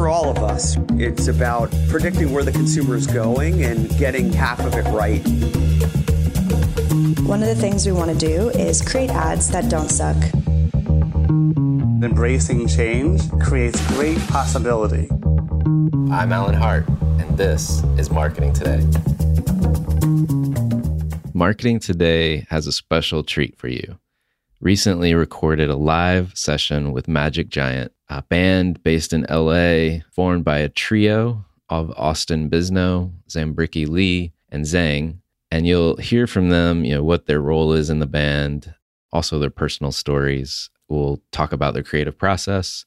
For all of us, it's about predicting where the consumer is going and getting half of it right. One of the things we want to do is create ads that don't suck. Embracing change creates great possibility. I'm Alan Hart, and this is Marketing Today. Marketing Today has a special treat for you. Recently recorded a live session with Magic Giant, a band based in LA, formed by a trio of Austin Bisnow, Zambricki Li, and Zang. And you'll hear from them, you know, what their role is in the band, also their personal stories. We'll talk about their creative process,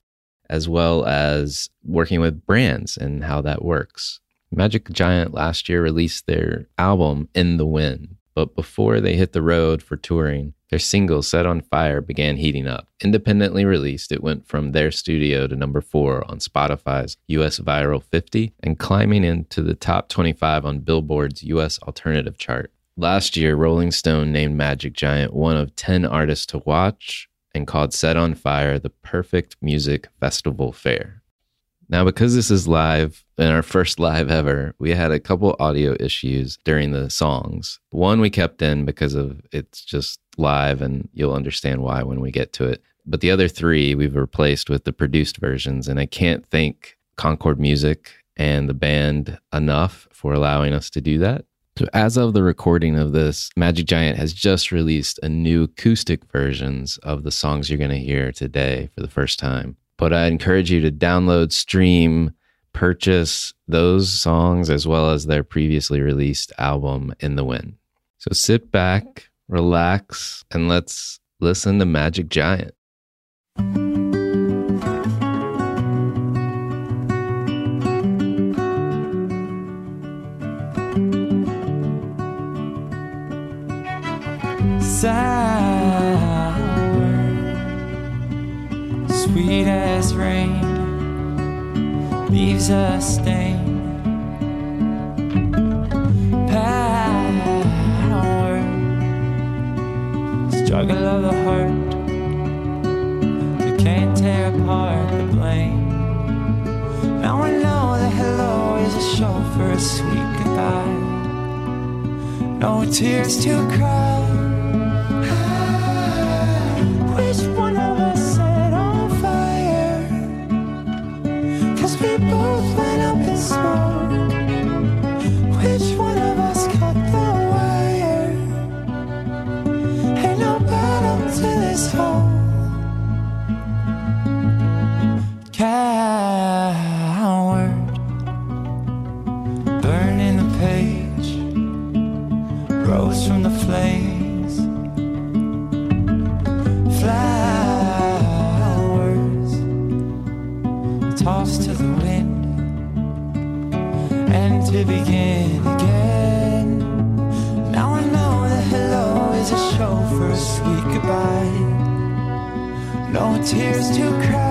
as well as working with brands and how that works. Magic Giant last year released their album In the Wind, but before they hit the road for touring, their single Set on Fire began heating up. Independently released, it went from their studio to number four on Spotify's US Viral 50 and climbing into the top 25 on Billboard's US Alternative chart. Last year, Rolling Stone named Magic Giant one of 10 artists to watch and called Set on Fire the perfect music festival fare. Now, because this is live and our first live ever, we had a couple audio issues during the songs. One we kept in because of it's just live and you'll understand why when we get to it. But the other three we've replaced with the produced versions. And I can't thank Concord Music and the band enough for allowing us to do that. So, as of the recording of this, Magic Giant has just released a new acoustic versions of the songs you're going to hear today for the first time. But I encourage you to download, stream, purchase those songs as well as their previously released album, In the Wind. So, sit back, relax, and let's listen to Magic Giant. sour, sweet as rain, leaves a stain. Power, struggle of the heart, you can't tear apart the blame. Now I know that hello is a show for a sweet goodbye. No tears to cry. Which one we both went up in smoke. Tears to cry.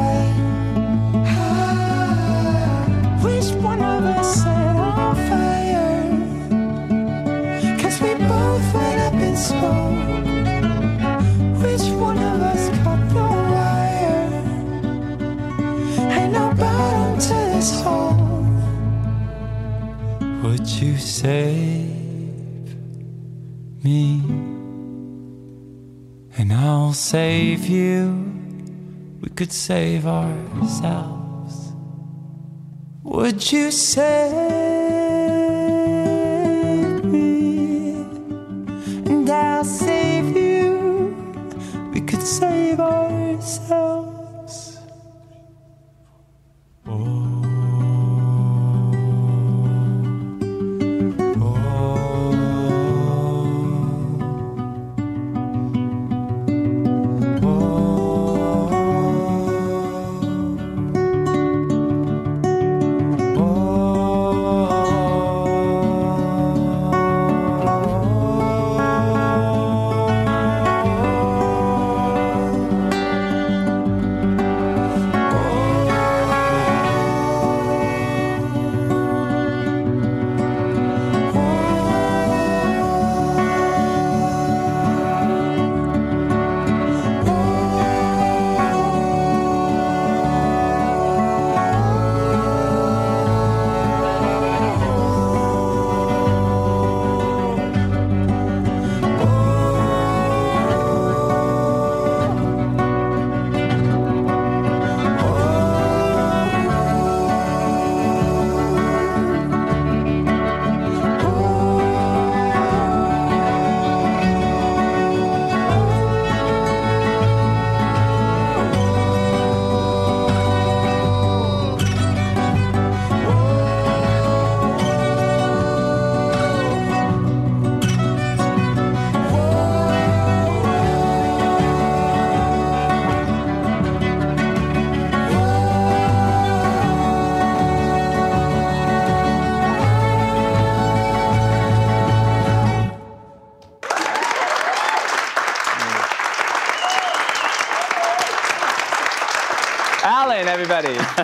Could save ourselves. Would you save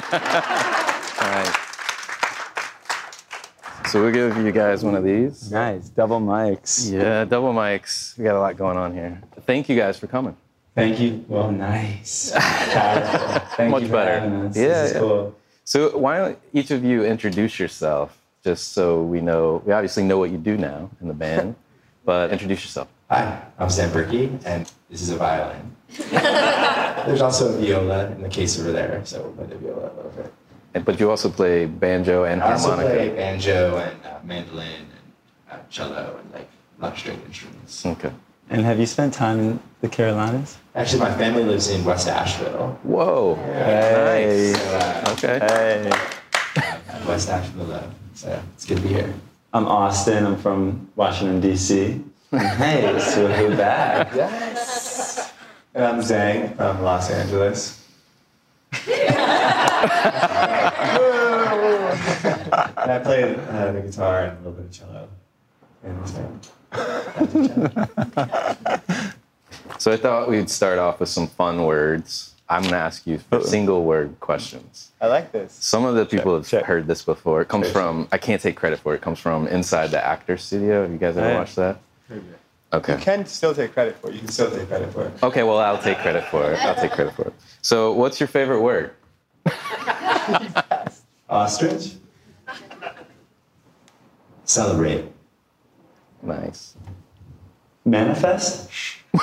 All right. So we'll give you guys one of these. Nice, double mics. Yeah, double mics. We got a lot going on here. Thank you guys for coming. Thank you. Well, nice. Thank Much you better. us. Yeah, This is yeah. cool. So why don't each of you introduce yourself, just so we know? We obviously know what you do now in the band, but introduce yourself. Hi, I'm Zambricki, and this is a violin. There's also a viola in the case over there, so we'll play the viola a little bit. And, but you also play banjo and I also harmonica. play banjo and uh, mandolin and uh, cello and like a lot of stringed instruments. Okay. And have you spent time in the Carolinas? Actually, my family lives in West Asheville. Whoa. Hey. So, uh, Okay. Hey. West Asheville, uh, so it's good to be here. I'm Austin. I'm from Washington, D.C. hey, so hey back. Yes. And I'm Zang from Los Angeles. and I play uh, the guitar and a little bit of cello in this band. So I thought we'd start off with some fun words. I'm going to ask you single word questions. I like this. Some of the people have check. heard this before. It comes Check. from, I can't take credit for it. It comes from Inside the Actors Studio. Have you guys ever Yeah. watched that? Okay. You can still take credit for it. You can still take credit for it. Okay, well, I'll take credit for it. I'll take credit for it. So, what's your favorite word? Ostrich. Celebrate. Nice. Manifest?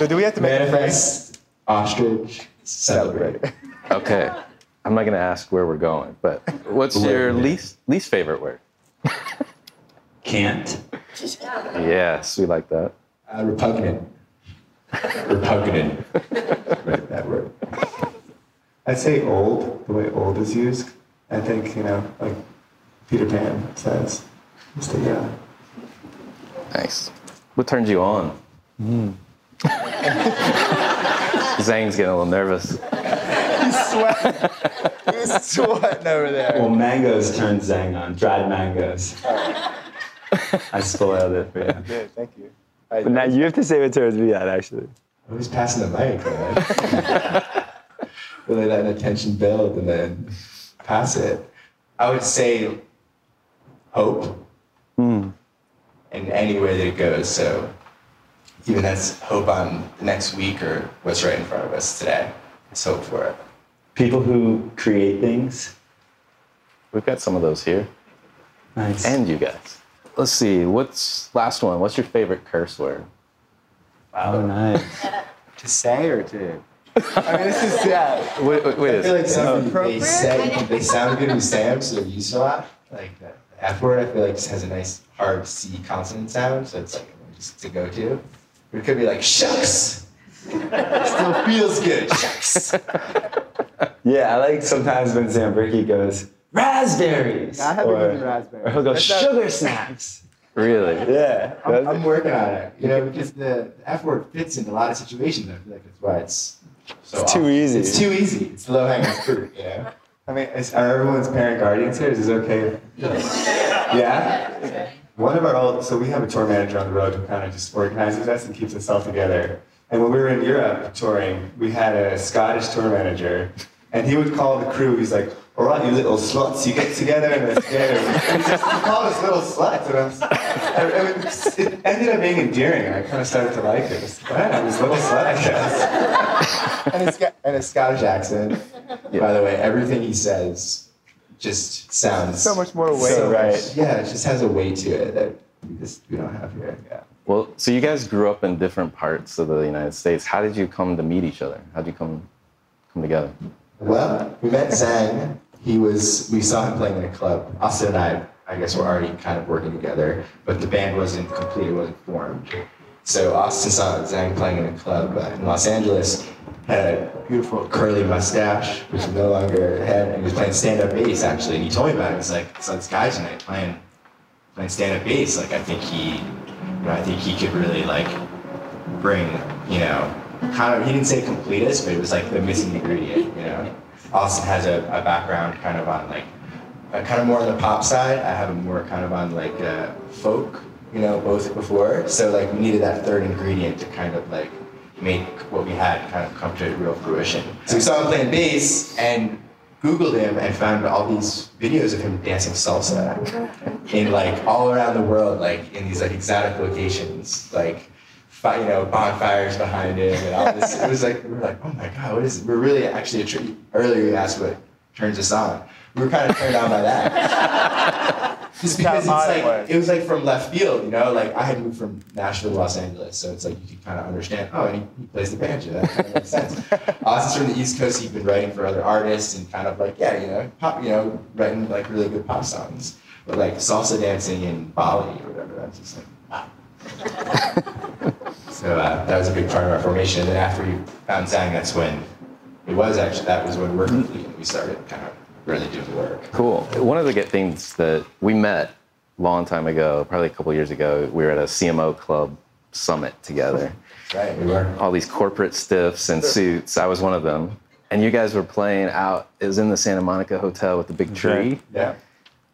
So do we have to make it? manifest? Ostrich. Celebrate. Okay. I'm not going to ask where we're going, but what's your least least favorite word? Can't. Yes, we like that. Uh, repugnant. repugnant. right, that word. I'd say old, the way old is used. I think, you know, like Peter Pan says. Just a, yeah. Nice. What turns you on? Zang's getting a little nervous. He's sweating. He's sweating over there. Well, mangoes turn Zang on. Dried mangoes. I spoiled it for you. Good, thank you. But now you have to say what turns me on, actually. i Who's passing the mic, man? really letting attention build and then pass it. I would say hope Hmm. in any way that it goes. So even that's hope on the next week or what's right in front of us today. Let's hope for it. People who create things. We've got some of those here. Nice. And you guys. Let's see. What's last one? What's your favorite curse word? Oh, nice. To say or to? I mean, this is yeah. Wait, wait, wait. I feel like some they say they sound good when you say them, so they're used a lot. Like the F word, I feel like just has a nice hard C consonant sound, so it's like just to go to. But it could be like shucks. Still feels good. Shucks. Yeah, I like sometimes when Zambricki goes, raspberries. I haven't or, eaten raspberries. Or he'll go, That's not- sugar snaps. Really? Yeah. I'm, I'm working on it. You know, because the, the F word fits in a lot of situations. I feel like that's why it's so. It's too awful. easy. It's too easy. It's low hanging fruit. You know. I mean, is, are everyone's parent guardians here? Is this okay? Yeah? One of our old, so we have a tour manager on the road who kind of just organizes us and keeps us all together. And when we were in Europe touring, we had a Scottish tour manager, and he would call the crew, he's like, all right, you little sluts, you get together and let's get it. And just he called us little sluts, and I, was, I, I mean, it ended up being endearing, and I kind of started to like it. It was, I was little slut, I guess. and a, Sc- and a Scottish accent. By the way, everything he says just sounds So much more weight. so Right. yeah, it just has a weight to it that we just we don't have here. Yeah. Well, so you guys grew up in different parts of the United States. How did you come to meet each other? How did you come come together? Well, we met Zang. He was we saw him playing in a club. Austin and I, I guess, were already kind of working together, but the band wasn't complete. It wasn't formed. So Austin saw Zang playing in a club uh, in Los Angeles. Had a beautiful curly mustache, which he no longer had, and he was playing stand-up bass actually. And he told me about it. He's like, "I saw this guy tonight playing playing stand-up bass. Like, I think he, you know, I think he could really like bring, you know, kind of. He didn't say completist, but it was like the missing ingredient. You know, Austin has a, a background kind of on like, uh, kind of more on the pop side. I have a more kind of on like uh, folk. You know, both before. So like, we needed that third ingredient to kind of like make what we had kind of come to real fruition. So we saw him playing bass and Googled him and found all these videos of him dancing salsa in like all around the world, like in these like exotic locations, like you know bonfires behind him and all this. It was like we were like, oh my god, what is? It? We're really actually attr- earlier you asked what turns us on. We were kind of turned on by that. Just because it's like it was like from left field, you know. Like I had moved from Nashville to Los Angeles, so it's like you could kind of understand. Oh, and he, he plays the banjo. That kind of makes sense. Austin's from the East Coast. He'd been writing for other artists and kind of like yeah, you know, pop, you know, writing like really good pop songs. But like salsa dancing in Bali or whatever, that's just like wow. so uh, that was a big part of our formation. And then after we found Zang, that's when it was actually that was when we're complete we started kind of really doing the work. Cool. One of the good things that we met a long time ago, probably a couple years ago, we were at a CMO club summit together. Right, we were. All these corporate stiffs and suits. I was one of them. And you guys were playing out. It was in the Santa Monica Hotel with the big tree. Yeah.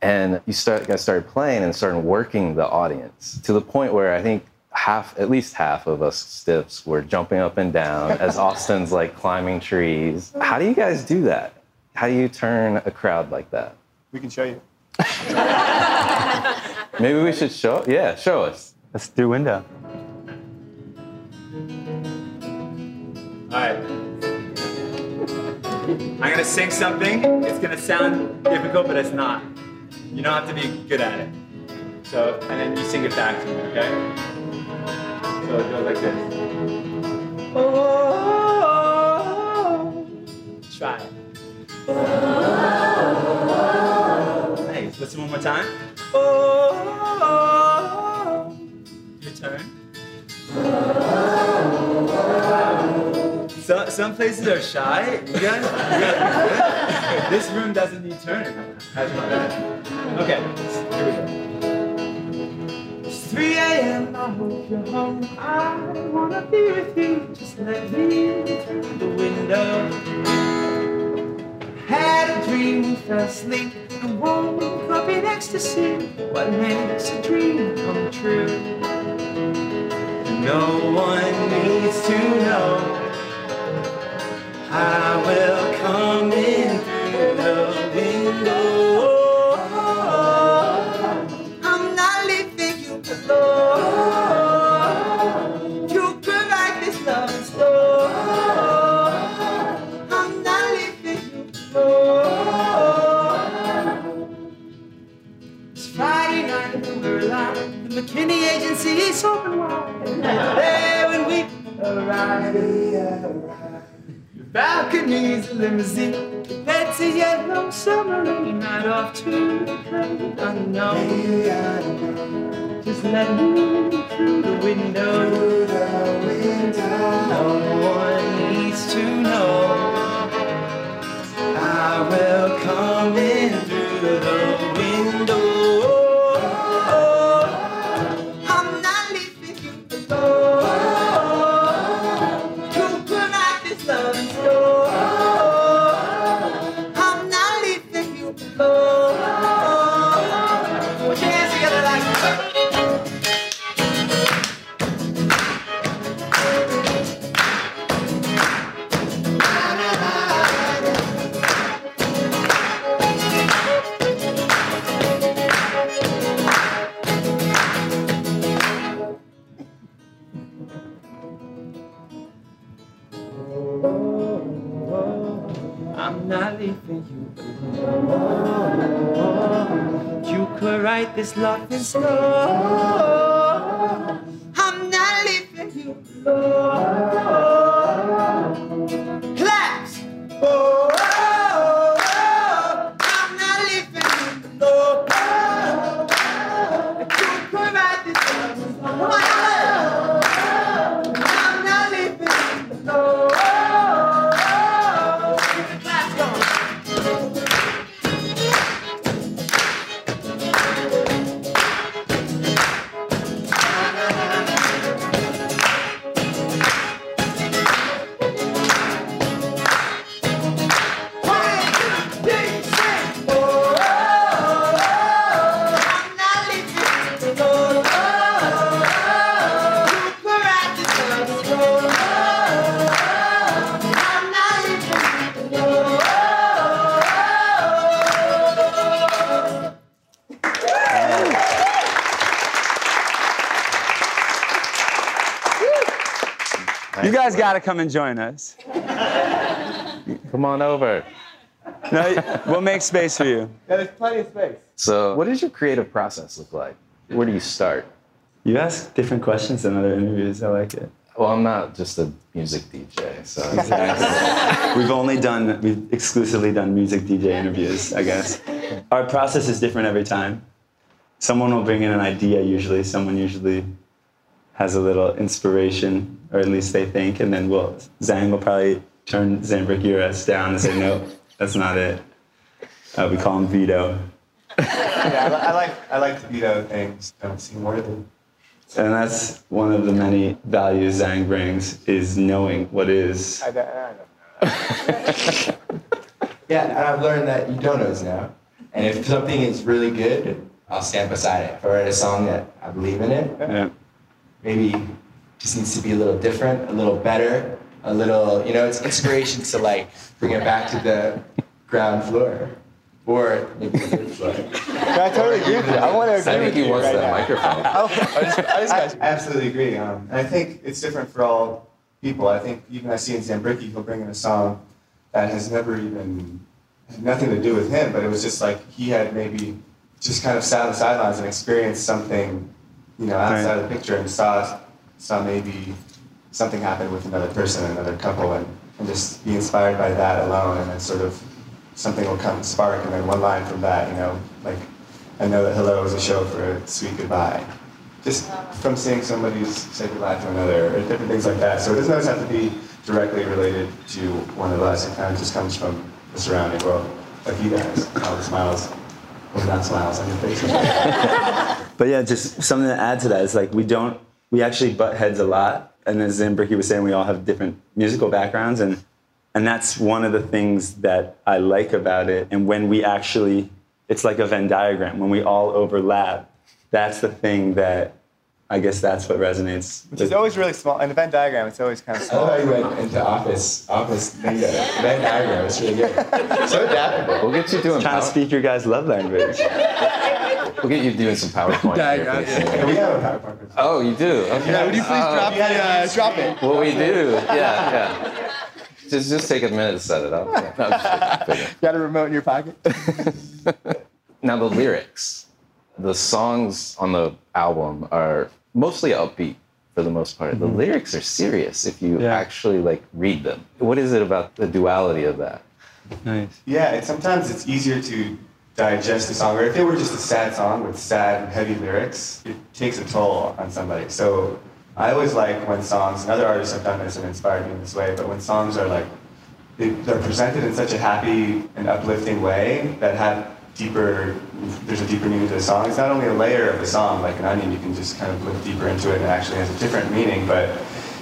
And you start, guys started playing and started working the audience to the point where I think half, at least half of us stiffs were jumping up and down as Austin's like climbing trees. How do you guys do that? How do you turn a crowd like that? We can show you. Maybe we should show. Yeah, show us. Let's do window. All right. I'm gonna sing something. It's gonna sound difficult, but it's not. You don't have to be good at it. So, and then you sing it back to me, okay? So it goes like this. Oh, try it. Nice. Listen one more time. Oh, your turn. So, some places are shy. You guys, you guys this room doesn't need turning. Okay, here we go. It's 3 a.m. I hope you're home. I wanna be with you. Just let me in through the window. Had a dream, we fell asleep, and woke up in ecstasy. What makes a dream come true? No one needs to know. I will come in through the window. Let guys got to come and join us. Come on over. No, we'll make space for you. Yeah, there's plenty of space. So, what does your creative process look like? Where do you start? You ask different questions than other interviews. I like it. Well, I'm not just a music DJ, so we've only done, we've exclusively done music DJ interviews, I guess. Our process is different every time. Someone will bring in an idea, usually. Someone usually has a little inspiration, or at least they think, and then we'll, Zang will probably turn Zambricki or down and say, no, that's not it. Uh, we call him Vito. yeah, I, I like I like to veto things. Don't seem worthy. And that's one of the many values Zang brings is knowing what is. I, I don't Yeah, and I've learned that you don't always now. And if something is really good, I'll stand beside it. If I write a song that I believe in it, Yeah. Maybe just needs to be a little different, a little better, a little, you know, it's inspiration to like bring it back to the ground floor. Or maybe the third floor. I totally agree with you. I want to agree I think with he you wants right that now. microphone. I, just, I just I absolutely agree. Um, and I think it's different for all people. I think even I see in Zambricki, he'll bring in a song that has never even had nothing to do with him, but it was just like he had maybe just kind of sat on the sidelines and experienced something, you know, outside of the picture and saw saw maybe something happen with another person, another couple, and, and just be inspired by that alone, and then sort of something will come spark, and then one line from that, you know, like I know that hello is a show for a sweet goodbye just from seeing somebody say goodbye to another, or different things like that. So it doesn't always have to be directly related to one of us. It kind of just comes from the surrounding world, like you guys, all the smiles, or not smiles on your faces. But yeah, just something to add to that is like we don't, we actually butt heads a lot. And as Zambricki was saying, we all have different musical backgrounds. And And that's one of the things that I like about it. And when we actually, it's like a Venn diagram, when we all overlap, that's the thing that I guess that's what resonates. Which is always really small. In the Venn diagram, it's always kind of I small. love how you went into office, office thing, Venn diagram. It's really good. So adaptable. We'll get you doing trying to speak your guys' love language. We'll get you doing some PowerPoint. Diagram, pretty soon. yeah. We have a PowerPoint. Oh, you do? Okay. Yeah, would you please Oh. drop, the, uh, drop it? Well, we do. Yeah, yeah. Just, just take a minute to set it up. Yeah. No, just kidding. Got a remote in your pocket? Now the lyrics, the songs on the album are mostly upbeat for the most part. The mm-hmm. lyrics are serious if you Yeah. actually like read them. What is it about the duality of that? Nice. Yeah, and sometimes it's easier to digest a song, or if it were just a sad song with sad, and heavy lyrics, it takes a toll on somebody. So I always like when songs, and other artists have done this and inspired me in this way, but when songs are like, they're presented in such a happy and uplifting way that have deeper, there's a deeper meaning to the song. It's not only a layer of the song, like an onion, you can just kind of look deeper into it and it actually has a different meaning, but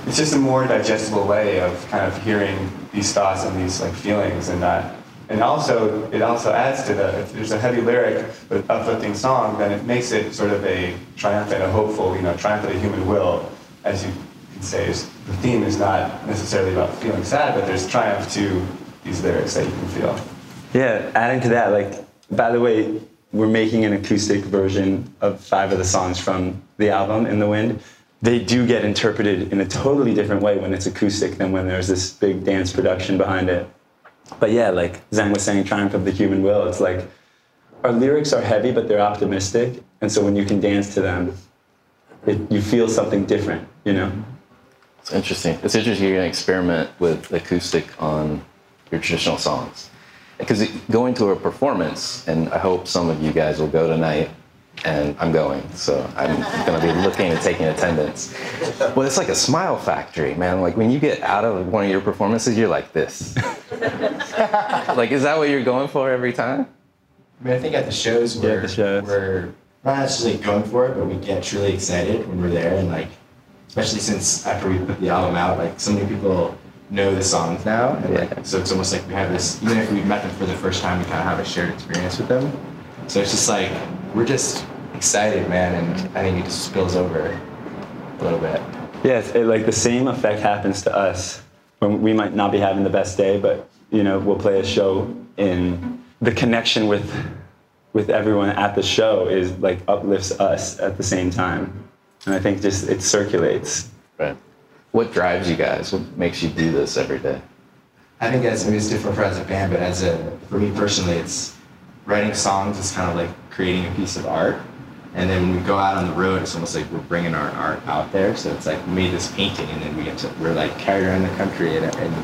it's just a more digestible way of kind of hearing these thoughts and these like feelings and that. And also it also adds to the if there's a heavy lyric but uplifting song then it makes it sort of a triumphant a hopeful you know triumph of the human will. As you can say is the theme is not necessarily about feeling sad but there's triumph to these lyrics that you can feel. Yeah, adding to that, like, by the way, we're making an acoustic version of five of the songs from the album, In the Wind. They do get interpreted in a totally different way when it's acoustic than when there's this big dance production behind it. But yeah, like Zen was saying, Triumph of the Human Will, it's like our lyrics are heavy, but they're optimistic. And so when you can dance to them, it, you feel something different, you know? It's interesting. It's interesting you're going to experiment with acoustic on your traditional songs. Because going to a performance, and I hope some of you guys will go tonight, and I'm going, so I'm going to be looking and taking attendance. Well, it's like a smile factory, man. Like when you get out of one of your performances, you're like this. like, is that what you're going for every time? I mean, I think at the shows we're, we're not necessarily going for it, but we get truly excited when we're there, and like, especially since after we put the album out, like so many people know the songs now, and like, so it's almost like we have this. Even if we've met them for the first time, we kind of have a shared experience with them. So it's just like we're just excited, man, and I think it just spills over a little bit. Yeah, it, like the same effect happens to us when we might not be having the best day, but you know we'll play a show in the connection with with everyone at the show is like uplifts us at the same time, and I think just it circulates. Right. What drives you guys? What makes you do this every day? I think as I mean, it's different for as a band, but as a for me personally, it's writing songs is kind of like creating a piece of art. And then when we go out on the road, it's almost like we're bringing our art out there. So it's like we made this painting, and then we get to we're like carried around the country and, and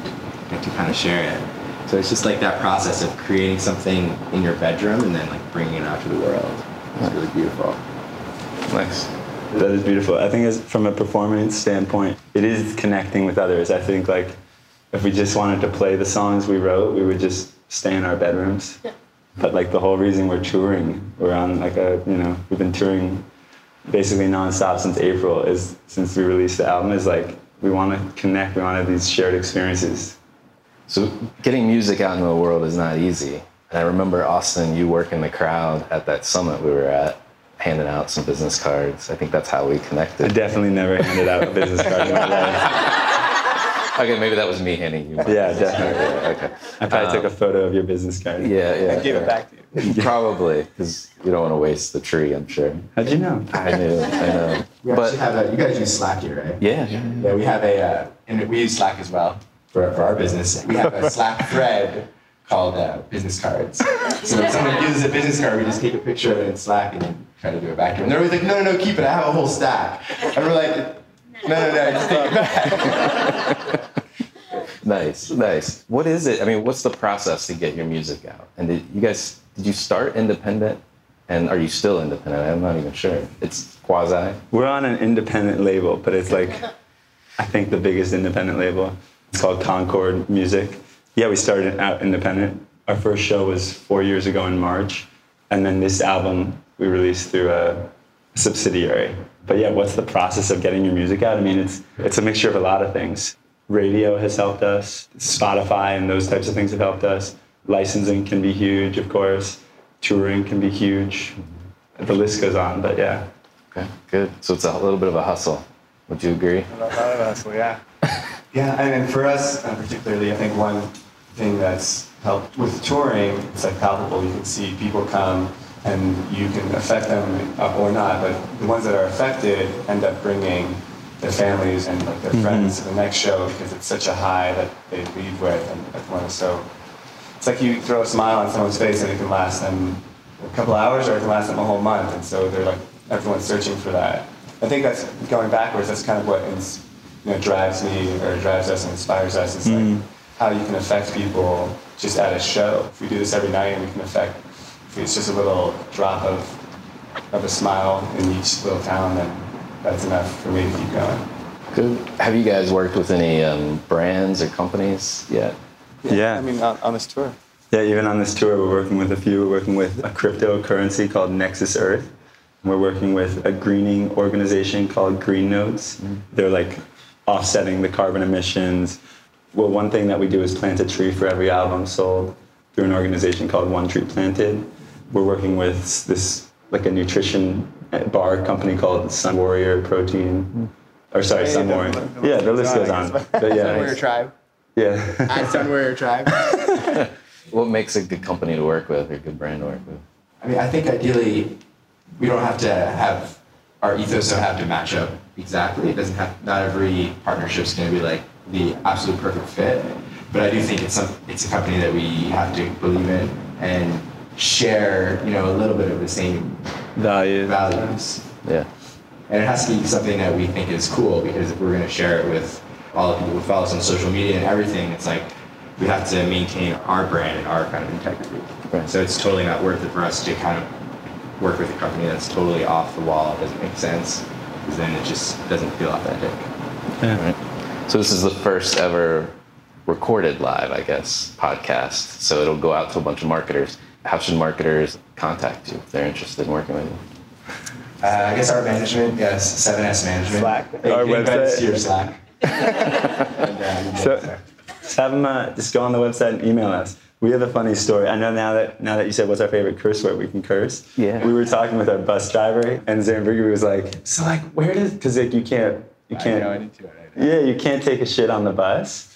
get to kind of share it. So it's just like that process of creating something in your bedroom and then like bringing it out to the world. It's really beautiful. Nice. That is beautiful. I think as, from a performance standpoint, it is connecting with others. I think like if we just wanted to play the songs we wrote, we would just stay in our bedrooms. But like the whole reason we're touring, we're on like a you know we've been touring basically nonstop since April. Is since we released the album is like we want to connect. We want to have these shared experiences. So getting music out into the world is not easy. And I remember Austin, you work in the crowd at that summit we were at, handing out some business cards. I think that's how we connected. I definitely never handed out a business card in my life. Okay, maybe that was me handing you. Mine. Yeah, definitely. Okay. I probably Um, took a photo of your business card. Yeah, yeah. I gave it back to you. Probably, because you don't want to waste the tree. I'm sure. How'd you know? I knew. I know. We But actually have a, you guys use Slack here, right? yeah, yeah. Yeah, we have a, uh, and we use Slack as well for, for our business. We have a Slack thread called uh, business cards. So if someone gives us a business card, we just take a picture of it in Slack and then try to do it back to them. And they're always like, no, no, no, keep it. I have a whole stack. And we're like, no, no, no, just take it back. Nice, nice. What is it? I mean, what's the process to get your music out? And did you guys did you start independent? And are you still independent? I'm not even sure. It's quasi. We're on an independent label, but it's like, I think the biggest independent label. It's called Concord Music. Yeah, we started out independent. Our first show was four years ago in March. And then this album we release through a subsidiary. But yeah, what's the process of getting your music out? I mean, it's, it's a mixture of a lot of things. Radio has helped us. Spotify and those types of things have helped us. Licensing can be huge, of course. Touring can be huge. The list goes on, but yeah. Okay, good. So it's a little bit of a hustle. Would you agree? A lot of us, well, yeah. Yeah, and, and for us uh, particularly, I think one thing that's helped with touring, it's like palpable. You can see people come and you can affect them or not, but the ones that are affected end up bringing their families and like their Mhm. friends to the next show because it's such a high that they leave with. And everyone is so, it's like you throw a smile on someone's face and it can last them a couple hours or it can last them a whole month. And so they're like, everyone's searching for that. I think that's going backwards. That's kind of what ins, you know, drives me or drives us and inspires us. It's like how you can affect people just at a show. If we do this every night and we can affect, it's just a little drop of, of a smile in each little town, and that's enough for me to keep going. Good. Have you guys worked with any um, brands or companies yet? Yeah. I mean, on, on this tour. Yeah, even on this tour, we're working with a few. We're working with a cryptocurrency called Nexus Earth. We're working with a greening organization called Green Nodes. They're like offsetting the carbon emissions. Well, one thing that we do is plant a tree for every album sold through an organization called One Tree Planted. We're working with this like a nutrition bar company called Sun Warrior Protein. Hmm. Or sorry, Hey, Sun the- Warrior. the- Yeah, the list goes on. But yeah, Sun Warrior Tribe. yeah. At Sun Warrior Tribe. What makes a good company to work with or a good brand to work with? I mean, I think ideally, we don't have to have our ethos don't have to match up exactly. It doesn't have. Not every partnership's going to be like the absolute perfect fit. But I do think it's some. It's a company that we have to believe in and share. You know, a little bit of the same values. Values. Yeah. And it has to be something that we think is cool because if we're going to share it with all the people who follow us on social media and everything, it's like we have to maintain our brand and our kind of integrity. Right. So it's totally not worth it for us to kind of work with a company that's totally off the wall, doesn't make sense, because then it just doesn't feel authentic. Yeah. Right. So this is the first ever recorded live, I guess, podcast. So it'll go out to a bunch of marketers. How should marketers contact you if they're interested in working with you? Uh, I guess our management, yes, 7S management. Slack. Our invite us to website. your Slack. So, just have them uh, just go on the website and email us. We have a funny story. I know now that now that you said what's our favorite curse word, we can curse. Yeah. We were talking with our bus driver, and Zamberger was like, "So like, where does? Because like you can't, you can't. I know, I need to. Yeah, you can't take a shit on the bus,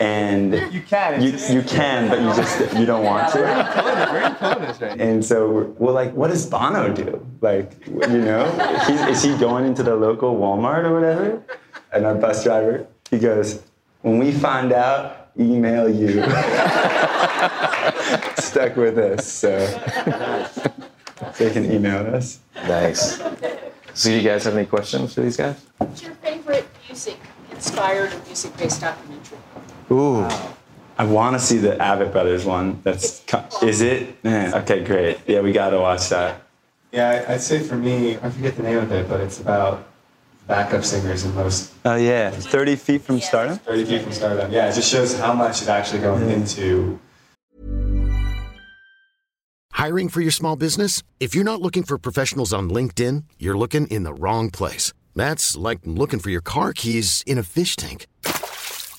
and You can. you, you can, but you just you don't want We're in to. We're in Poland right now. And so we're, well, like, what does Bono do? Like, you know, he's, is he going into the local Walmart or whatever? And our bus driver, he goes, when we find out, email you. Stuck with us, so they can email us. Nice. So, do you guys have any questions for these guys? What's your favorite music inspired or music based documentary? Ooh. I want to see the Avett Brothers one. That's is it? Man, okay, great. Yeah, we got to watch that. Yeah, I- I'd say for me, I forget the name of it, but it's about backup singers in most Oh yeah, 30 feet from stardom. 30 feet from stardom. Yeah, it just shows how much is actually going into Hiring for your small business? If you're not looking for professionals on LinkedIn, you're looking in the wrong place. That's like looking for your car keys in a fish tank.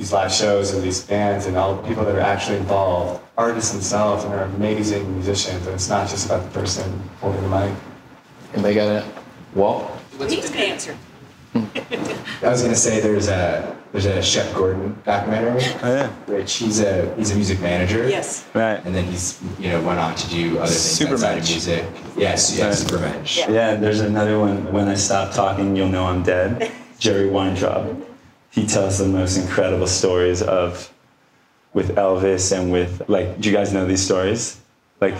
These live shows and these bands and all the people that are actually involved, artists themselves, and are amazing musicians. And it's not just about the person holding the mic. And they got it. Walt? He's an answer. Hmm. I was gonna say there's a there's a Shep Gordon documentary. Oh yeah. Which he's a he's a music manager. Yes. Right. And then he's you know went on to do other things Supermensch. outside of music. Yes, yeah, Right. Supermensch. Yeah. there's another one. When I stop talking, you'll know I'm dead. Jerry Weintraub. He tells the most incredible stories of with Elvis and with like. Do you guys know these stories? Like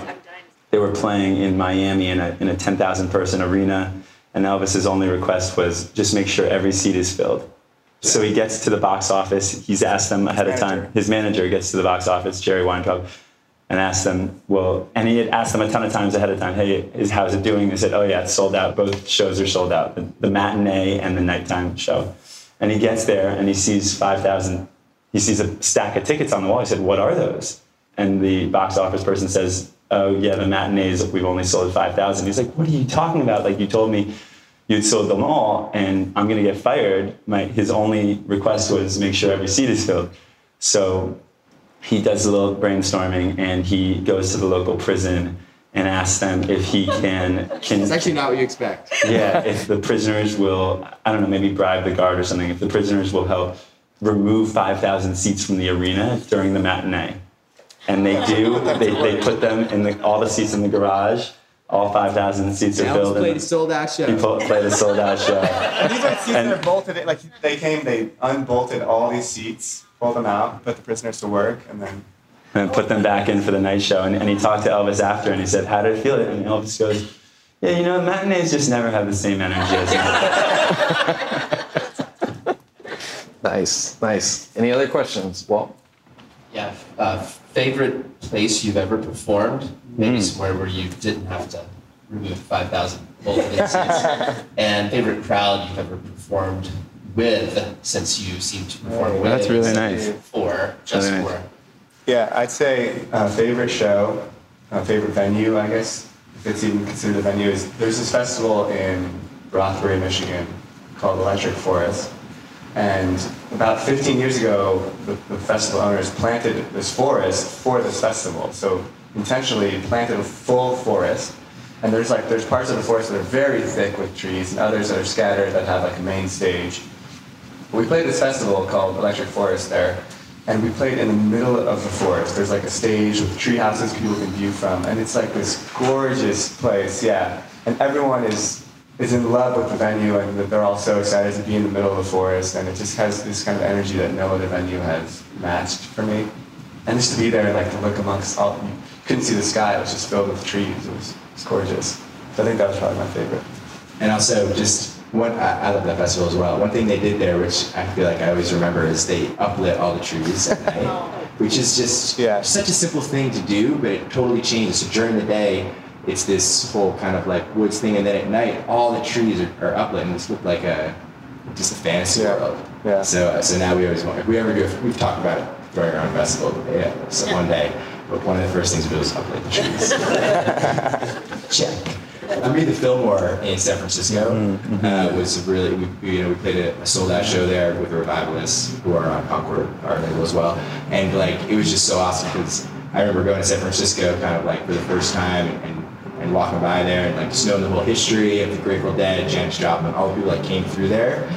they were playing in Miami in a in a 10,000 person arena, and Elvis's only request was just make sure every seat is filled. So he gets to the box office. He's asked them ahead of time. His manager gets to the box office, Jerry Weintraub, and asked them, well, and he had asked them a ton of times ahead of time, hey, is, how's it doing? They said, oh yeah, it's sold out. Both shows are sold out, the, the matinee and the nighttime show. And he gets there and he sees 5,000, he sees a stack of tickets on the wall. He said, what are those? And the box office person says, oh yeah, the matinees, we've only sold 5,000. He's like, what are you talking about? Like you told me you'd sold them all and I'm gonna get fired. My, his only request was make sure every seat is filled. So he does a little brainstorming and he goes to the local prison and ask them if he can can It's actually not what you expect. yeah if the prisoners will I don't know maybe bribe the guard or something if the prisoners will help remove 5,000 seats from the arena during the matinee and they do they, they put them in the, all the seats in the garage all 5,000 seats are Elvis filled played a sold out show. he pl- played a sold out show And these are seats And- that are bolted. In, like they came, they unbolted all these seats, pulled them out, put the prisoners to work, and then and put them back in for the night show. And, and he talked to Elvis after and he said, How did it feel? And Elvis goes, Yeah, you know, matinees just never have the same energy as Nice, nice. Any other questions, Walt? Yeah. Uh, favorite place you've ever performed? Maybe somewhere where you didn't have to remove 5,000 bullet seats. and favorite crowd you've ever performed with, since you seem to perform with. That's really nice. For, just Really nice. for. Yeah, I'd say uh, favorite show, uh, favorite venue, I guess, if it's even considered a venue, is there's this festival in Rothbury, Michigan, called Electric Forest. And about 15 years ago, the, the festival owners planted this forest for this festival. So intentionally planted a full forest. And there's like there's parts of the forest that are very thick with trees, and others that are scattered that have like a main stage. We played this festival called Electric Forest there, and we played in the middle of the forest. There's like a stage with tree houses people can view from, and it's like this gorgeous place, yeah. And everyone is is in love with the venue, and they're all so excited to be in the middle of the forest, and it just has this kind of energy that no other venue has matched for me. And just to be there and like to look amongst all, you couldn't see the sky; it was just filled with trees. It was, it was gorgeous. So I think that was probably my favorite. And also, just one, I, I love that festival as well. One thing they did there, which I feel like I always remember, is they uplit all the trees at night, which is just such a simple thing to do, but it totally changes. So during the day, it's this whole kind of like woods thing, and then at night, all the trees are, are uplit, and it's looked like a just a fantasy world. Yeah. So, uh, so now we always want, if we ever do, it, we've talked about it throwing our own festival, yeah, so one day. But one of the first things we do is uplit the trees. Check. I mean, the Fillmore in San Francisco uh, was really, we, we, you know, we played a, a sold out show there with the Revivalists, who are on Concord, our label as well. And like, it was just so awesome because I remember going to San Francisco kind of like for the first time and, and walking by there and like just knowing the whole history of the Grateful Dead, Janis Joplin, all the people that came through there.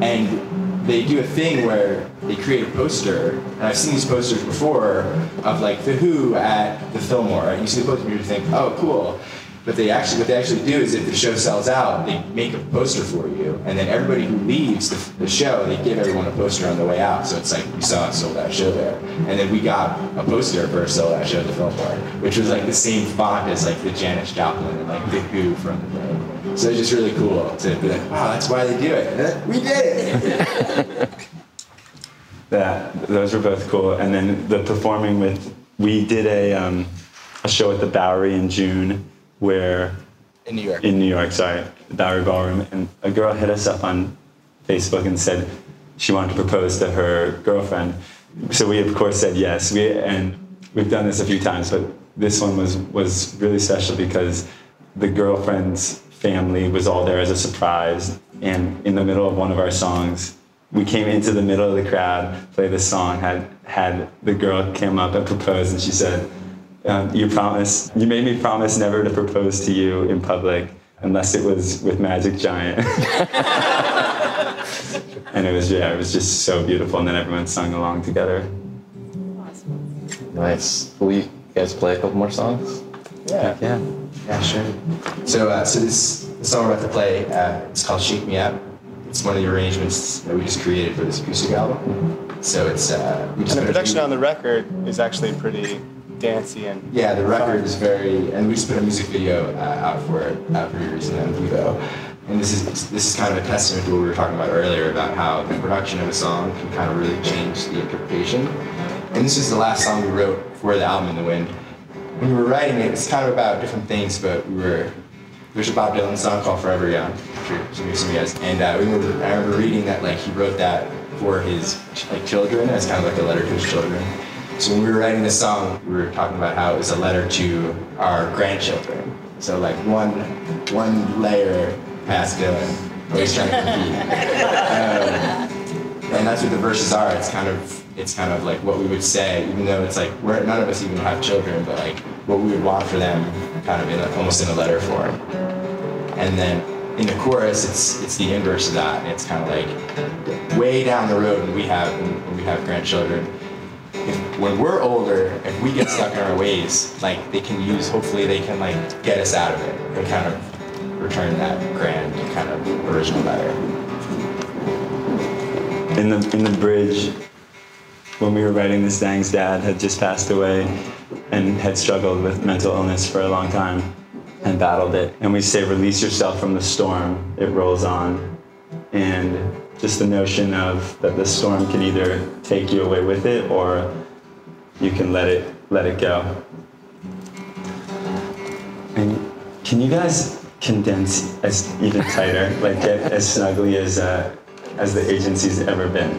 And they do a thing where they create a poster, and I've seen these posters before of like the Who at the Fillmore, and you see the poster and you think, oh, cool. But they actually, what they actually do is if the show sells out, they make a poster for you, and then everybody who leaves the, the show, they give everyone a poster on the way out. So it's like you saw a sold out show there, and then we got a poster for a sold out show at the film Fillmore, which was like the same font as like the Janis Joplin and like the Who from the thing. So it's just really cool to be like, wow, that's why they do it. Then we did it. Yeah, those were both cool. And then the performing with, we did a, um, a show at the Bowery in June where, In New York. in New York, sorry, the Bowery Ballroom, and a girl hit us up on Facebook and said she wanted to propose to her girlfriend. So we of course said yes. We and we've done this a few times, but this one was was really special because the girlfriend's family was all there as a surprise, and in the middle of one of our songs, we came into the middle of the crowd, played the song, had had the girl came up and proposed, and she said, um, "You promise, you made me promise never to propose to you in public unless it was with Magic Giant." and it was yeah, it was just so beautiful. And then everyone sung along together. Nice. Will you guys play a couple more songs? Yeah. Yeah. Yeah, sure. So, uh, so this song we're about to play, uh, it's called "Shake Me Up." It's one of the arrangements that we just created for this acoustic album. So it's uh, we And the a production on the record is actually pretty dancey and Yeah, the record is very, and we just put a music video uh, out for it uh, pretty recently on Vevo. And this is this is kind of a testament to what we were talking about earlier about how the production of a song can kind of really change the interpretation. And this is the last song we wrote for the album In the Wind. When we were writing it, it's kind of about different things, but we were there's a Bob Dylan song called Forever Young. Sure some of some of you guys. And uh, we were, I remember reading that like he wrote that for his like children as kind of like a letter to his children. So when we were writing this song, we were talking about how it was a letter to our grandchildren. So like one one layer past Dylan, always trying to compete. Um, and that's what the verses are. It's kind of it's kind of like what we would say, even though it's like we're none of us even have children, but like what we would want for them, kind of in a, almost in a letter form. And then in the chorus, it's it's the inverse of that. It's kind of like way down the road when we have when we have grandchildren. When we're older, if we get stuck in our ways, like they can use. Hopefully, they can like get us out of it and kind of return that grand kind of original letter. In the in the bridge, when we were writing this, Zang's dad had just passed away, and had struggled with mental illness for a long time, and battled it. And we say, "Release yourself from the storm; it rolls on." And just the notion of that the storm can either take you away with it, or you can let it let it go. And can you guys condense as even tighter, like get as snugly as uh, as the agency's ever been?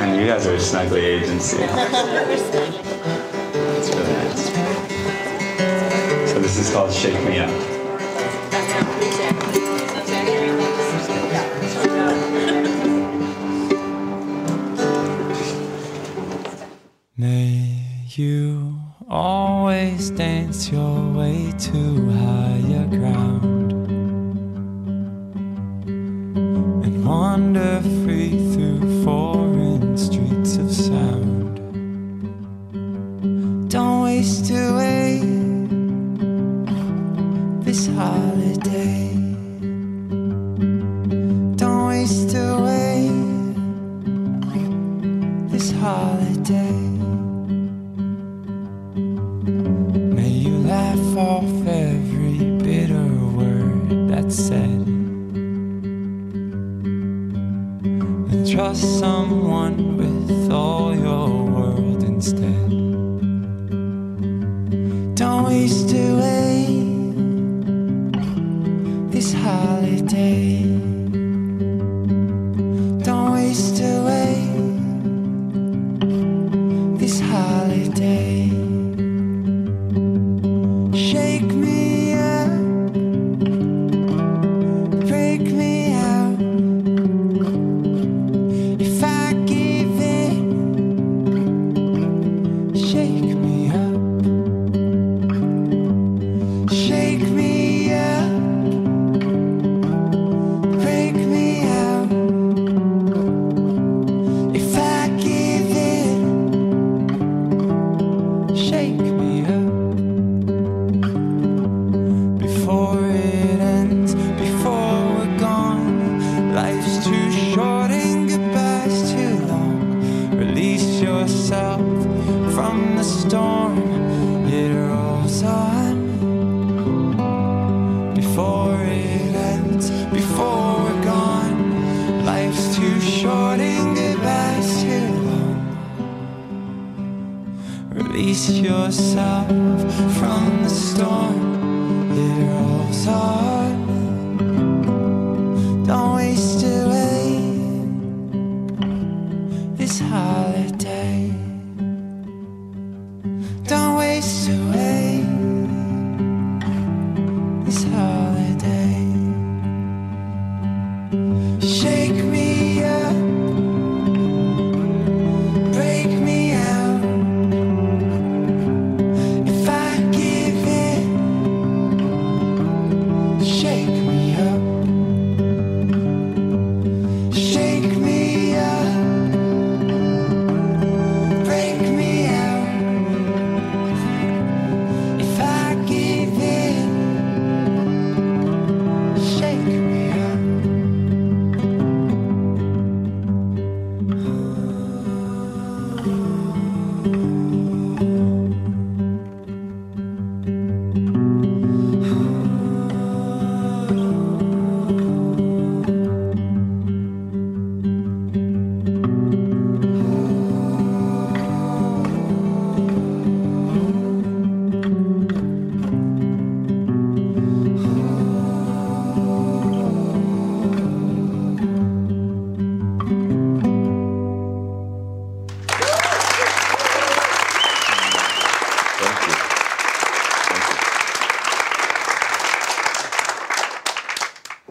And you guys are a snuggly agency. It's really nice. So this is called Shake Me Up. Always dance your way to higher ground holiday.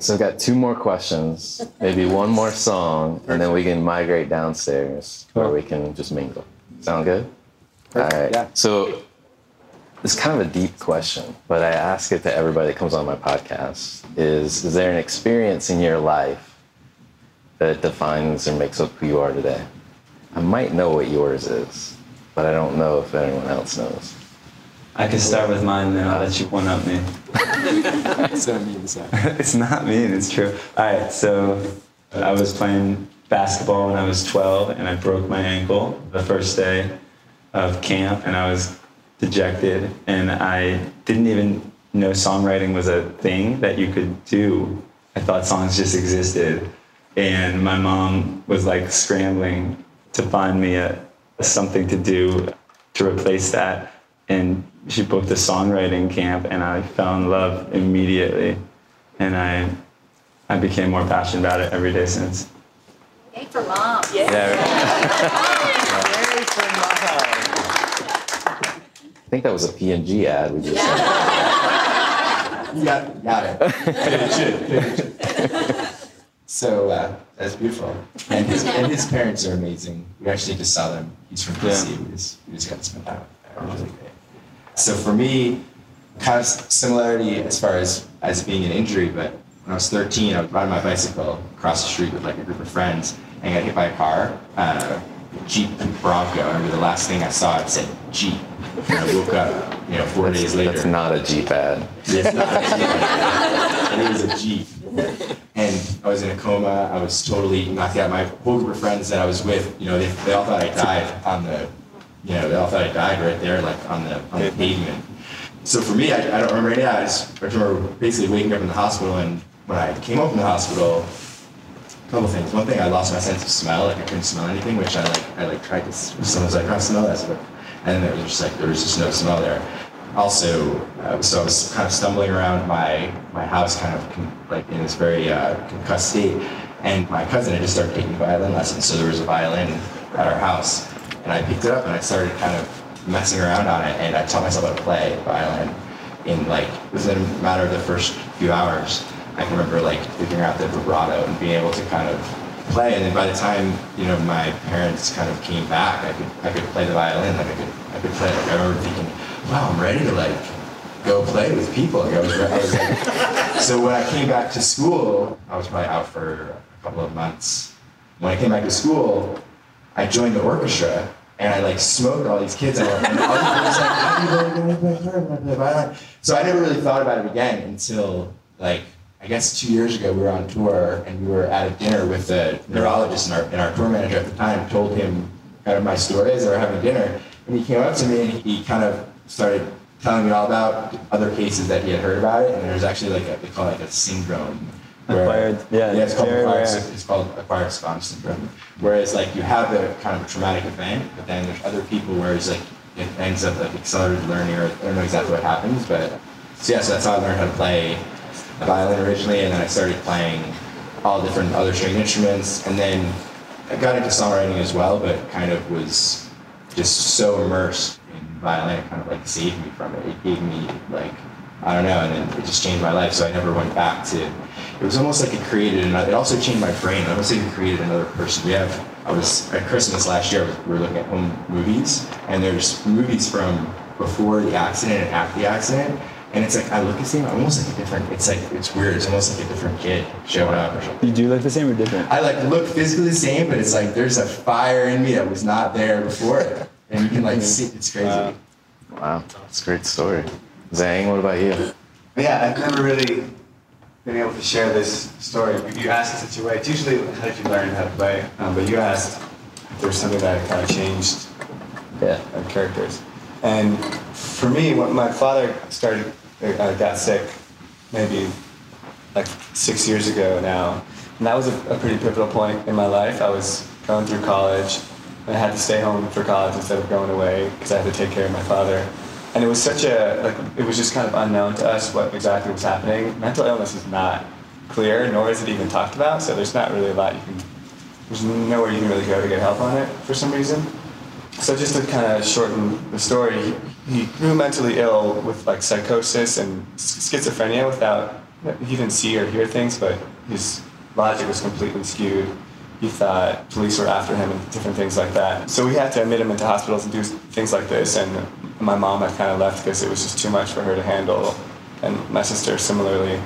So I've got two more questions, maybe one more song, and then we can migrate downstairs where we can just mingle. Sound good? All right. Yeah. So it's kind of a deep question, but I ask it to everybody that comes on my podcast. Is is there an experience in your life that defines or makes up who you are today? I might know what yours is, but I don't know if anyone else knows. I can start with mine, then I'll let you one up me. It's not mean to say. it's not mean, it's true. All right, so I was playing basketball when I was 12 and I broke my ankle the first day of camp and I was dejected and I didn't even know songwriting was a thing that you could do. I thought songs just existed. And my mom was like scrambling to find me a, something to do to replace that. And she booked a songwriting camp and I fell in love immediately. And I, I became more passionate about it every day since. Yay for mom. Yeah. I think that was a P&G ad we just You got, got it. so uh, that's beautiful. And his, and his parents are amazing. We actually just saw them. He's from DC. We, just, we just got to spend time with them. Really great. So for me, kind of similarity as far as, as being an injury, but when I was 13, I was riding my bicycle across the street with like a group of friends and got hit by a car. Uh, Jeep Bronco. I remember the last thing I saw, it said Jeep. And I woke up, you know, four days later. That's not a Jeep ad. It's not a Jeep. it was a Jeep. And I was in a coma. I was totally knocked out. My whole group of friends that I was with, you know, they, they all thought I died on the, you know, they all thought I died right there, like on the on the pavement. So for me, I, I don't remember any of that. I just I remember basically waking up in the hospital, and when I came home from the hospital, a couple things. One thing, I lost my sense of smell. Like I couldn't smell anything, which I like. I like tried to. Someone was like, "I smell that," and then there was just like there was just no smell there. Also, uh, so I was kind of stumbling around my my house, kind of con- like in this very uh, concussed state. And my cousin had just started taking violin lessons, so there was a violin at our house, and I picked it up and I started kind of messing around on it, and I taught myself how to play violin in like within a matter of the first few hours. I can remember like figuring out the vibrato and being able to kind of play. And then by the time you know my parents kind of came back, I could I could play the violin. Like I could I could play. Like I remember thinking, wow, I'm ready to like go play with people. Like I was, I was like, so when I came back to school, I was probably out for a couple of months. When I came back to school, I joined the orchestra. And I like smoked all these kids, all was like? So I never really thought about it again until like I guess two years ago we were on tour and we were at a dinner with the neurologist and our, and our tour manager at the time told him kind of my story as they were having dinner. And he came up to me and he kind of started telling me all about other cases that he had heard about it. And there's actually like a, they call it like a syndrome. Acquired- yeah, yeah, it's called very acquired, rare. it's called acquired savant syndrome. Whereas like you have a kind of a traumatic event, but then there's other people where it's like it ends up like accelerated learning or I don't know exactly what happens, but so yeah, so that's how I learned how to play violin originally, and then I started playing all different other string instruments, and then I got into songwriting as well, but kind of was just so immersed in violin, it kind of like saved me from it. It gave me like I don't know, and then it just changed my life. So I never went back to. It was almost like it created another. It also changed my brain. I almost like it created another person. We have. I was at Christmas last year. We were looking at home movies, and there's movies from before the accident and after the accident. And it's like I look at the same, almost like a different. It's like it's weird. It's almost like a different kid showing up or something. You do look the same or different? I like look physically the same, but it's like there's a fire in me that was not there before, and you can like see. It's crazy. Wow, that's a great story. Zang, what about you? Yeah, I've never really been able to share this story. You asked in such a way. It's usually how did you learn how to play, um, but you asked if there was something that kind of changed Yeah. uh, characters. And for me, when my father started, uh, got sick, maybe like six years ago now, and that was a, a pretty pivotal point in my life. I was going through college, and I had to stay home for college instead of going away because I had to take care of my father. And it was such a like it was just kind of unknown to us what exactly was happening. Mental illness is not clear, nor is it even talked about. So there's not really a lot you can. There's nowhere you can really go to get help on it for some reason. So just to kind of shorten the story, he, grew mentally ill with like psychosis and schizophrenia without he didn't see or hear things, but his logic was completely skewed. He thought police were after him and different things like that. So we had to admit him into hospitals and do things like this. And my mom had kind of left because it was just too much for her to handle, and my sister similarly.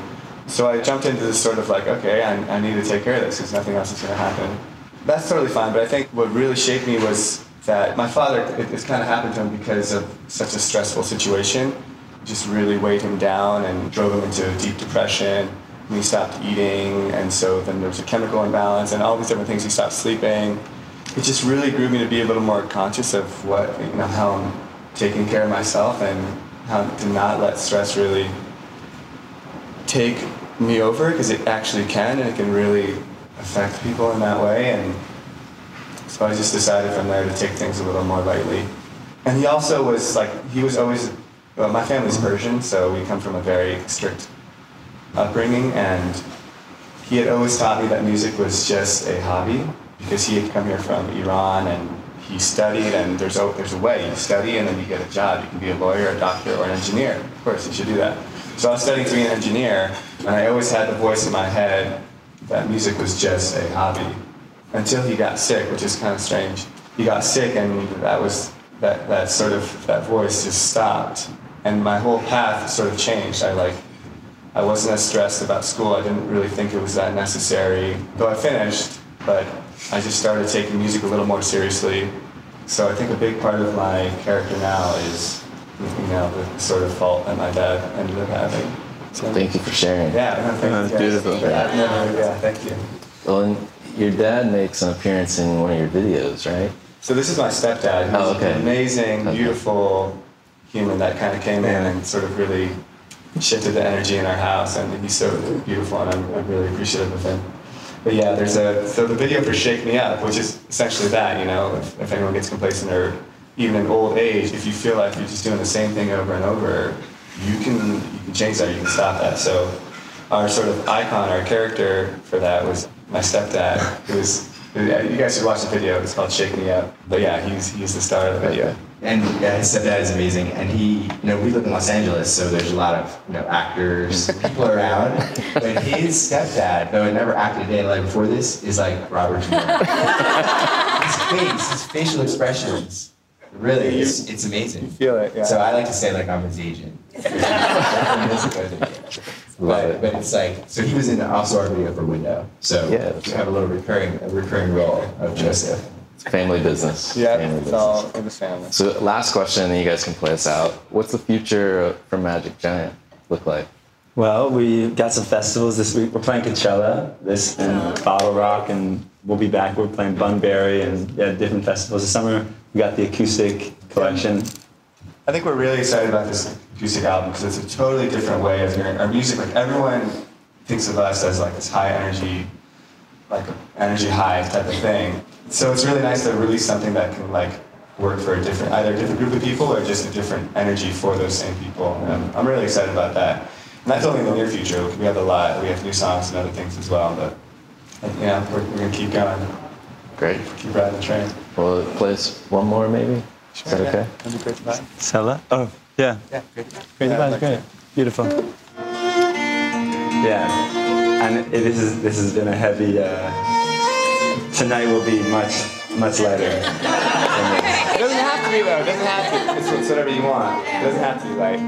So I jumped into this sort of like, okay, I, I need to take care of this because nothing else is going to happen. That's totally fine, but I think what really shaped me was that my father, it, kind of happened to him because of such a stressful situation. Just really weighed him down and drove him into deep depression. He stopped eating, and so then there was a chemical imbalance and all these different things. He stopped sleeping. It just really grew me to be a little more conscious of what, you know, how I'm taking care of myself and how to not let stress really take me over because it actually can and it can really affect people in that way. And so I just decided from there to take things a little more lightly. And he also was like, he was always, well, my family's Persian, so we come from a very strict upbringing. And he had always taught me that music was just a hobby because he had come here from Iran and he studied and there's a, there's a way you study and then you get a job. You can be a lawyer, a doctor, or an engineer. Of course, you should do that. So I was studying to be an engineer and I always had the voice in my head that music was just a hobby until he got sick, which is kind of strange. He got sick, and that was that that sort of that voice just stopped, and my whole path sort of changed. I like I wasn't as stressed about school. I didn't really think it was that necessary, though I finished. But I just started taking music a little more seriously. So I think a big part of my character now is, you know, the sort of fault that my dad ended up having. So thank you for sharing. Yeah, no, thank That's you. guys. beautiful. Yeah, no, yeah, thank you. Well, and your dad makes an appearance in one of your videos, right? So this is my stepdad. He's Oh, okay. an amazing, Okay. beautiful human that kind of came in and sort of really shifted the energy in our house, and he's so beautiful, and I'm, I'm really appreciative of him. But yeah, there's a so the video for "Shake Me Up," which is essentially that. You know, if, if anyone gets complacent or even in old age, if you feel like you're just doing the same thing over and over, you can you can change that. You can stop that. So our sort of icon, our character for that was my stepdad, who was. You guys should watch the video. It's called "Shake Me Up." But yeah, he's he's the star of the video. And yeah, his stepdad is amazing. And he, you know, we live in Los Angeles, so there's a lot of, you know, actors, people around. But his stepdad, though I never acted a day in life before this, is like Robert De Niro. his face, his facial expressions, really, it's, it's amazing. feel it, yeah. So I like to say like I'm his agent. but, but it's like so he was in also our video for Window. So Yeah. we have a little recurring a recurring role of Joseph. It's family business. Yeah, family it's business. all in the family. So last question, and you guys can play us out. What's the future for Magic Giant look like? Well, we got some festivals this week. We're playing Coachella, this and uh-huh. BottleRock, and we'll be back. We're playing Bunbury and yeah, different festivals this summer. We got the acoustic collection. I think we're really excited about this acoustic album because it's a totally different way of hearing our music. Like everyone thinks of us as like this high energy, like energy high type of thing. So it's really nice to release something that can like work for a different, either a different group of people or just a different energy for those same people. And I'm really excited about that. And that's only in the near future. We have a lot. We have new songs and other things as well. But yeah, we're, we're gonna keep going. Great. Keep riding the train. Well, play us one more, maybe. Is that okay? That'd be great to buy. Sella? Oh, yeah. Yeah, great. Great Yeah, advice, I'd like great. Beautiful. Yeah. And it, this is this has been a heavy. Uh, tonight will be much much lighter. It doesn't have to be though. It doesn't have to. It's, it's whatever you want. It doesn't have to be light.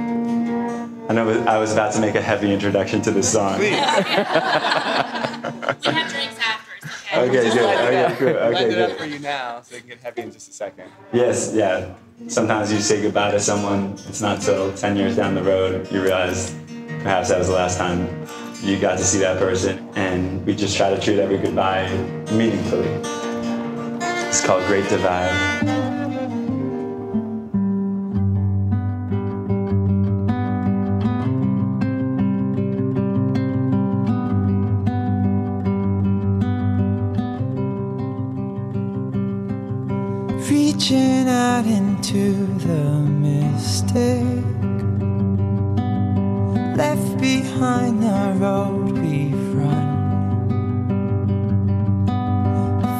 I know I was about to make a heavy introduction to this song. Please. have drinks after. Okay, Just good. light it Okay, up. good. Light Okay, it up good. for you now, so you can get heavy in just a second. Yes, yeah. Sometimes you say goodbye to someone, it's not till 10 years down the road you realize perhaps that was the last time you got to see that person. And we just try to treat every goodbye meaningfully. It's called Great Divide. reaching out into the mystic. Left behind road we run.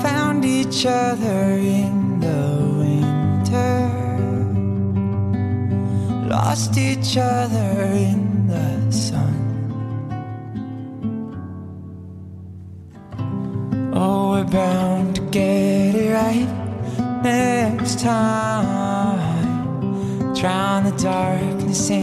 Found each other in the winter. Lost each other in the sun. Oh we're bound to get it right next time. Drown the darkness in.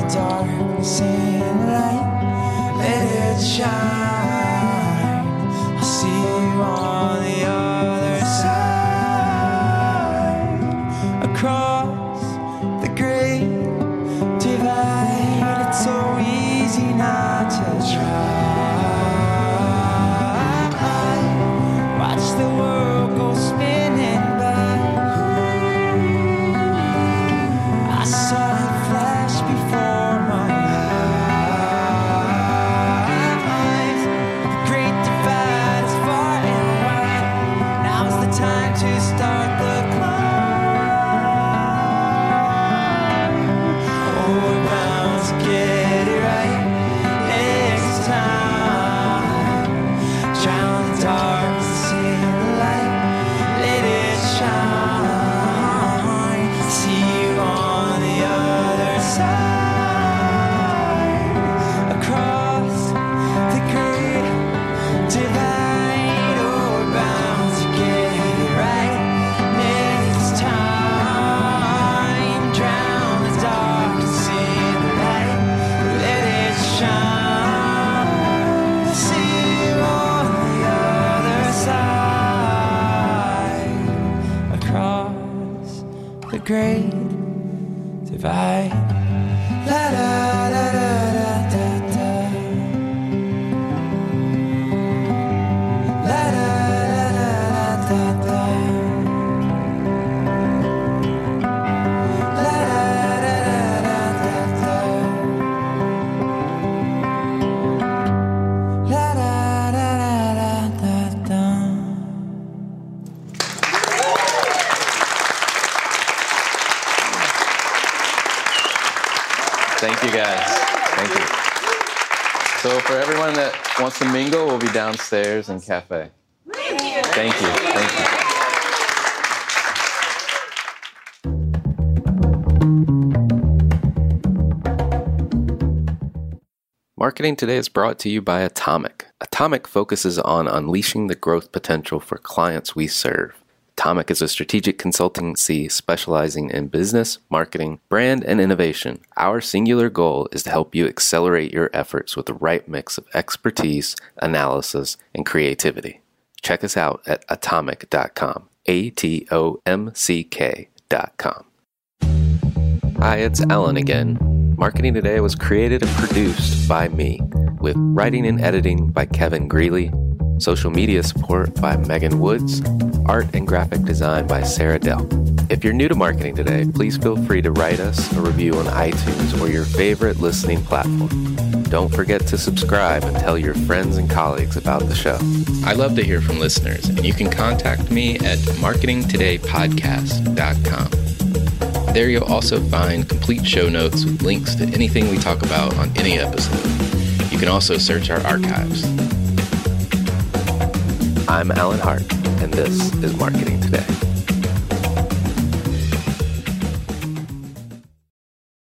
The darkness in the light, let it shine. I'll see you on the other side, great wants to mingle, we'll be downstairs in cafe. Thank you. Thank you. Thank you. Marketing Today is brought to you by Atomic. Atomic focuses on unleashing the growth potential for clients we serve. Atomic is a strategic consultancy specializing in business, marketing, brand, and innovation. Our singular goal is to help you accelerate your efforts with the right mix of expertise, analysis, and creativity. Check us out at atomic.com. A T O M C K.com. Hi, it's Alan again. Marketing Today was created and produced by me, with writing and editing by Kevin Greeley, social media support by Megan Woods, art and graphic design by Sarah Dell. If you're new to Marketing Today, please feel free to write us a review on iTunes or your favorite listening platform. Don't forget to subscribe and tell your friends and colleagues about the show. I love to hear from listeners, and you can contact me at marketingtodaypodcast.com. There you'll also find complete show notes with links to anything we talk about on any episode. You can also search our archives. I'm Alan Hart, and this is Marketing Today.